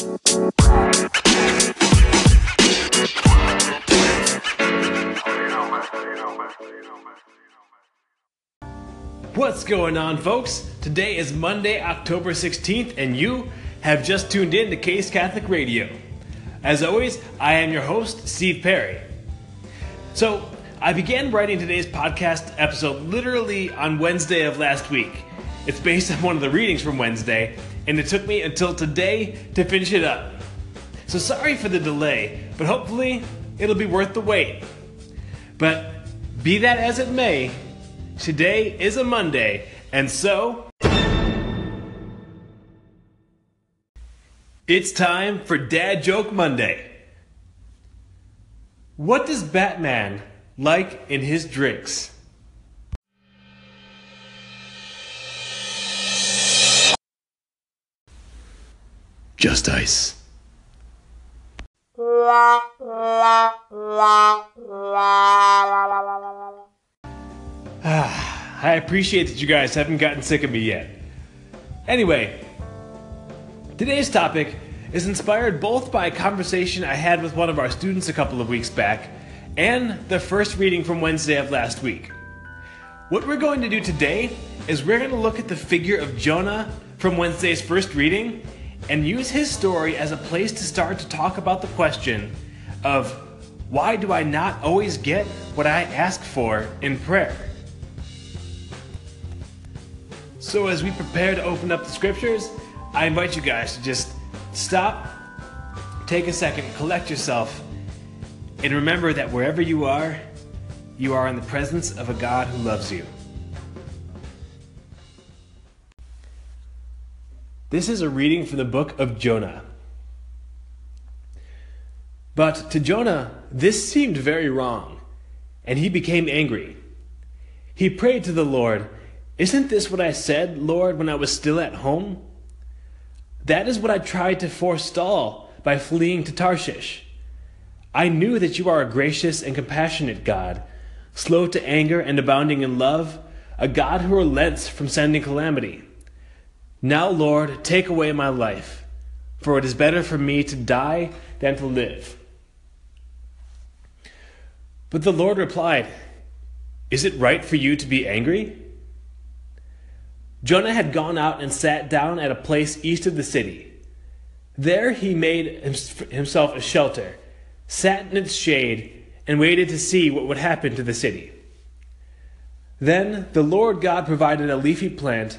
What's going on, folks? Today is Monday, October 16th, and you have just tuned in to Case Catholic Radio. As always, I am your host, Steve Perry. So, I began writing today's podcast episode literally on Wednesday of last week. It's based on one of the readings from Wednesday, and it took me until today to finish it up. So, sorry for the delay, but hopefully it'll be worth the wait. But be that as it may, today is a Monday, and so. It's time for Dad Joke Monday. What does Batman like in his drinks? Just ice. Ah, I appreciate that you guys haven't gotten sick of me yet. Anyway, today's topic is inspired both by a conversation I had with one of our students a couple of weeks back and the first reading from Wednesday of last week. What we're going to do today is we're going to look at the figure of Jonah from Wednesday's first reading and use his story as a place to start to talk about the question of why do I not always get what I ask for in prayer? So, as we prepare to open up the scriptures, I invite you guys to just stop, take a second, collect yourself, and remember that wherever you are, you are in the presence of a God who loves you. This is a reading from the book of Jonah. But to Jonah, this seemed very wrong, and he became angry. He prayed to the Lord, Isn't this what I said, Lord, when I was still at home? That is what I tried to forestall by fleeing to Tarshish. I knew that you are a gracious and compassionate God, slow to anger and abounding in love, a God who relents from sending calamity. Now, Lord, take away my life, for it is better for me to die than to live. But the Lord replied, Is it right for you to be angry? Jonah had gone out and sat down at a place east of the city. There he made himself a shelter, sat in its shade, and waited to see what would happen to the city. Then the Lord God provided a leafy plant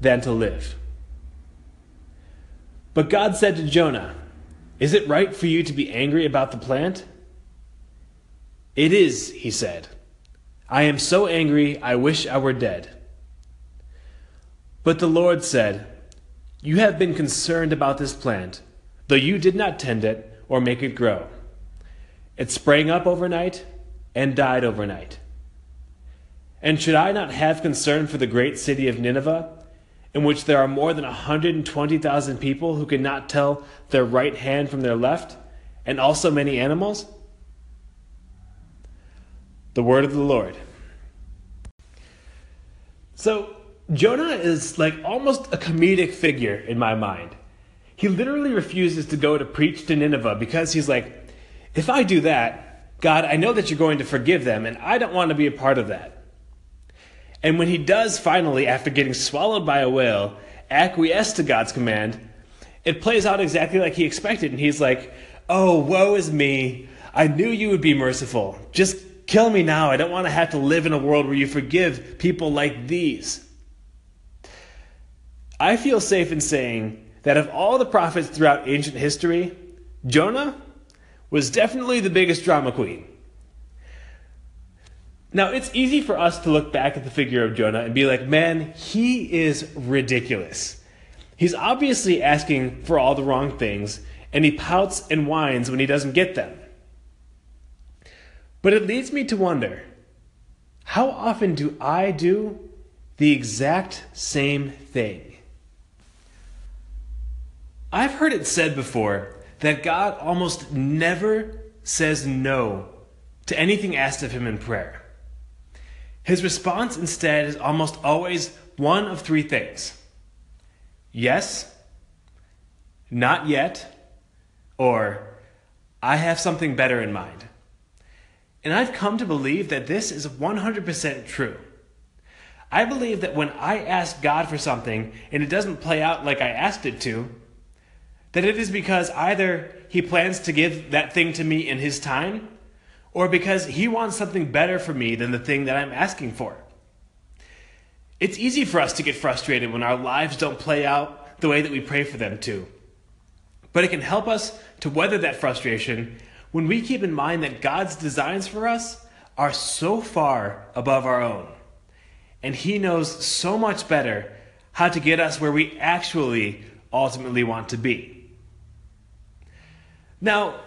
than to live. But God said to Jonah, Is it right for you to be angry about the plant? It is, he said. I am so angry, I wish I were dead. But the Lord said, You have been concerned about this plant, though you did not tend it or make it grow. It sprang up overnight and died overnight. And should I not have concern for the great city of Nineveh, in which there are more than 120,000 people who cannot tell their right hand from their left, and also many animals? The word of the Lord. So, Jonah is like almost a comedic figure in my mind. He literally refuses to go to preach to Nineveh because he's like, if I do that, God, I know that you're going to forgive them, and I don't want to be a part of that. And when he does finally, after getting swallowed by a whale, acquiesce to God's command, it plays out exactly like he expected. And he's like, Oh, woe is me. I knew you would be merciful. Just kill me now. I don't want to have to live in a world where you forgive people like these. I feel safe in saying that of all the prophets throughout ancient history, Jonah was definitely the biggest drama queen. Now, it's easy for us to look back at the figure of Jonah and be like, man, he is ridiculous. He's obviously asking for all the wrong things, and he pouts and whines when he doesn't get them. But it leads me to wonder how often do I do the exact same thing? I've heard it said before that God almost never says no to anything asked of him in prayer. His response instead is almost always one of three things yes, not yet, or I have something better in mind. And I've come to believe that this is 100% true. I believe that when I ask God for something and it doesn't play out like I asked it to, that it is because either He plans to give that thing to me in His time, or because He wants something better for me than the thing that I'm asking for. It's easy for us to get frustrated when our lives don't play out the way that we pray for them to. But it can help us to weather that frustration when we keep in mind that God's designs for us are so far above our own. And He knows so much better how to get us where we actually ultimately want to be. Now,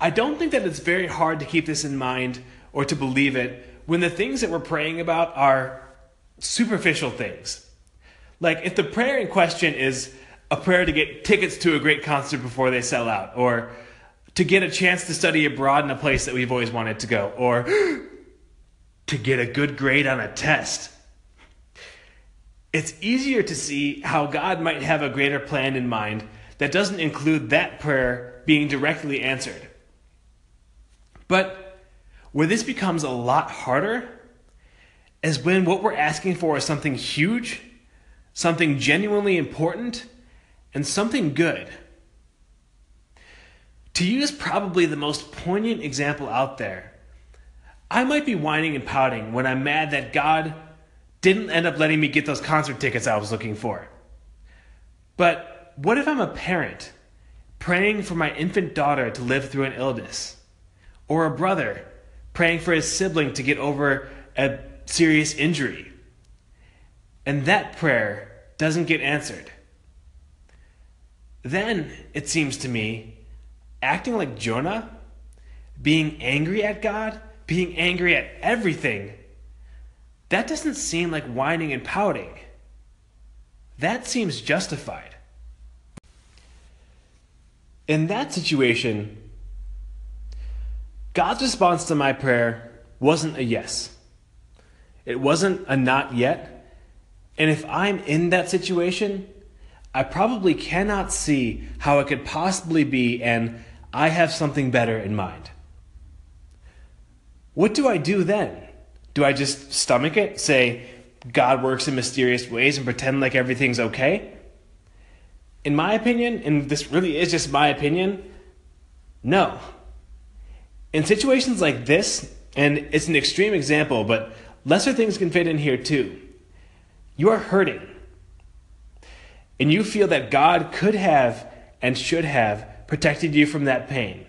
I don't think that it's very hard to keep this in mind or to believe it when the things that we're praying about are superficial things. Like if the prayer in question is a prayer to get tickets to a great concert before they sell out, or to get a chance to study abroad in a place that we've always wanted to go, or to get a good grade on a test. It's easier to see how God might have a greater plan in mind that doesn't include that prayer being directly answered. But where this becomes a lot harder is when what we're asking for is something huge, something genuinely important, and something good. To use probably the most poignant example out there, I might be whining and pouting when I'm mad that God didn't end up letting me get those concert tickets I was looking for. But what if I'm a parent praying for my infant daughter to live through an illness? Or a brother praying for his sibling to get over a serious injury? And that prayer doesn't get answered. Then, it seems to me, acting like Jonah, being angry at God, being angry at everything, that doesn't seem like whining and pouting. That seems justified. In that situation, God's response to my prayer wasn't a yes. It wasn't a not yet. And if I'm in that situation, I probably cannot see how it could possibly be and I have something better in mind. What do I do then? Do I just stomach it, say God works in mysterious ways, and pretend like everything's okay? In my opinion, and this really is just my opinion, no. In situations like this, and it's an extreme example, but lesser things can fit in here too. You are hurting. And you feel that God could have and should have protected you from that pain.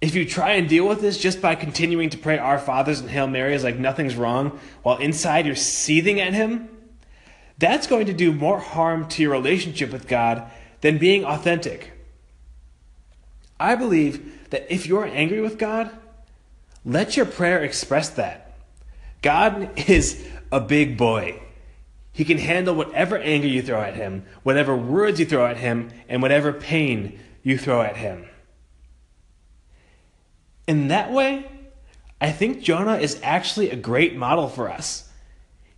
If you try and deal with this just by continuing to pray Our Fathers and Hail Marys like nothing's wrong, while inside you're seething at Him, that's going to do more harm to your relationship with God than being authentic. I believe that if you're angry with God, let your prayer express that. God is a big boy. He can handle whatever anger you throw at him, whatever words you throw at him, and whatever pain you throw at him. In that way, I think Jonah is actually a great model for us.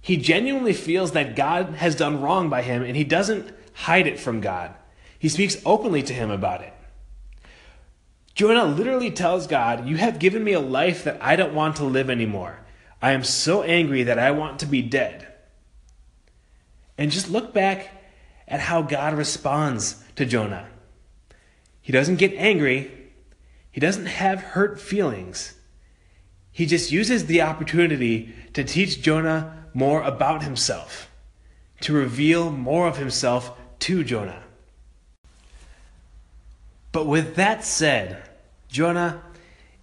He genuinely feels that God has done wrong by him, and he doesn't hide it from God. He speaks openly to him about it. Jonah literally tells God, You have given me a life that I don't want to live anymore. I am so angry that I want to be dead. And just look back at how God responds to Jonah. He doesn't get angry, he doesn't have hurt feelings. He just uses the opportunity to teach Jonah more about himself, to reveal more of himself to Jonah. But with that said, Jonah,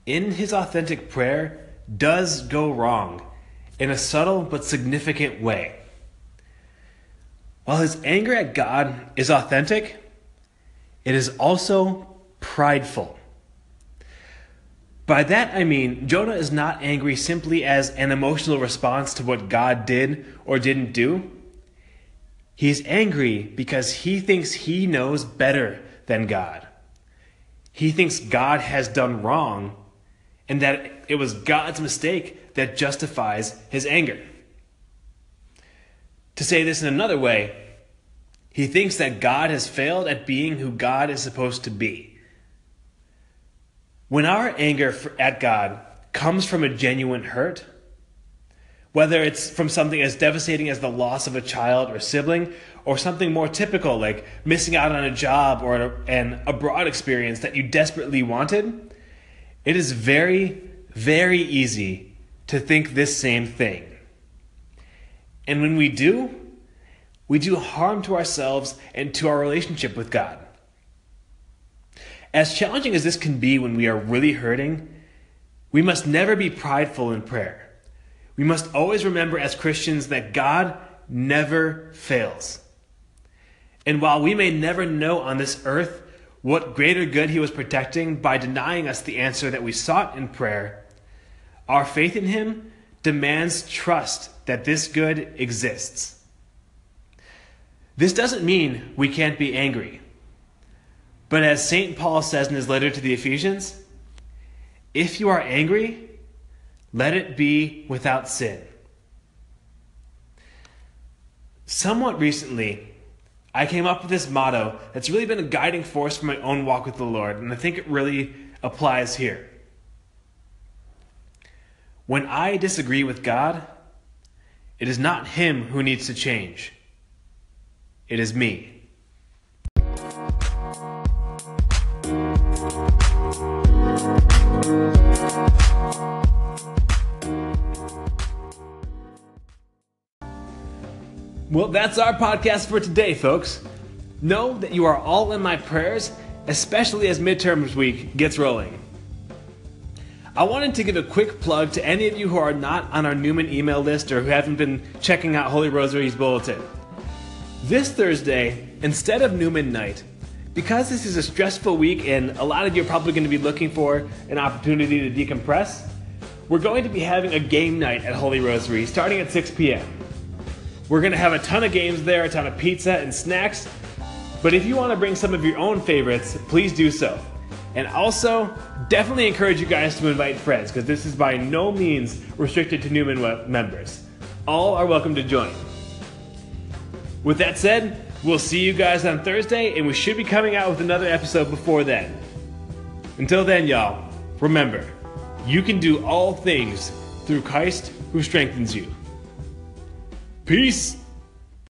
in his authentic prayer, does go wrong in a subtle but significant way. While his anger at God is authentic, it is also prideful. By that I mean, Jonah is not angry simply as an emotional response to what God did or didn't do. He's angry because he thinks he knows better than God. He thinks God has done wrong and that it was God's mistake that justifies his anger. To say this in another way, he thinks that God has failed at being who God is supposed to be. When our anger at God comes from a genuine hurt, whether it's from something as devastating as the loss of a child or sibling, or something more typical like missing out on a job or an abroad experience that you desperately wanted, it is very, very easy to think this same thing. And when we do, we do harm to ourselves and to our relationship with God. As challenging as this can be when we are really hurting, we must never be prideful in prayer. We must always remember as Christians that God never fails. And while we may never know on this earth what greater good He was protecting by denying us the answer that we sought in prayer, our faith in Him demands trust that this good exists. This doesn't mean we can't be angry. But as St. Paul says in his letter to the Ephesians, if you are angry, let it be without sin. Somewhat recently, I came up with this motto that's really been a guiding force for my own walk with the Lord, and I think it really applies here. When I disagree with God, it is not Him who needs to change, it is me. Well, that's our podcast for today, folks. Know that you are all in my prayers, especially as midterms week gets rolling. I wanted to give a quick plug to any of you who are not on our Newman email list or who haven't been checking out Holy Rosary's bulletin. This Thursday, instead of Newman night, because this is a stressful week and a lot of you are probably going to be looking for an opportunity to decompress, we're going to be having a game night at Holy Rosary starting at 6 p.m. We're to have a ton of games there, a ton of pizza and snacks. But if you want to bring some of your own favorites, please do so. And also, definitely encourage you guys to invite friends because this is by no means restricted to Newman members. All are welcome to join. With that said, we'll see you guys on Thursday, and we should be coming out with another episode before then. Until then, y'all, remember, you can do all things through Christ who strengthens you. Peace.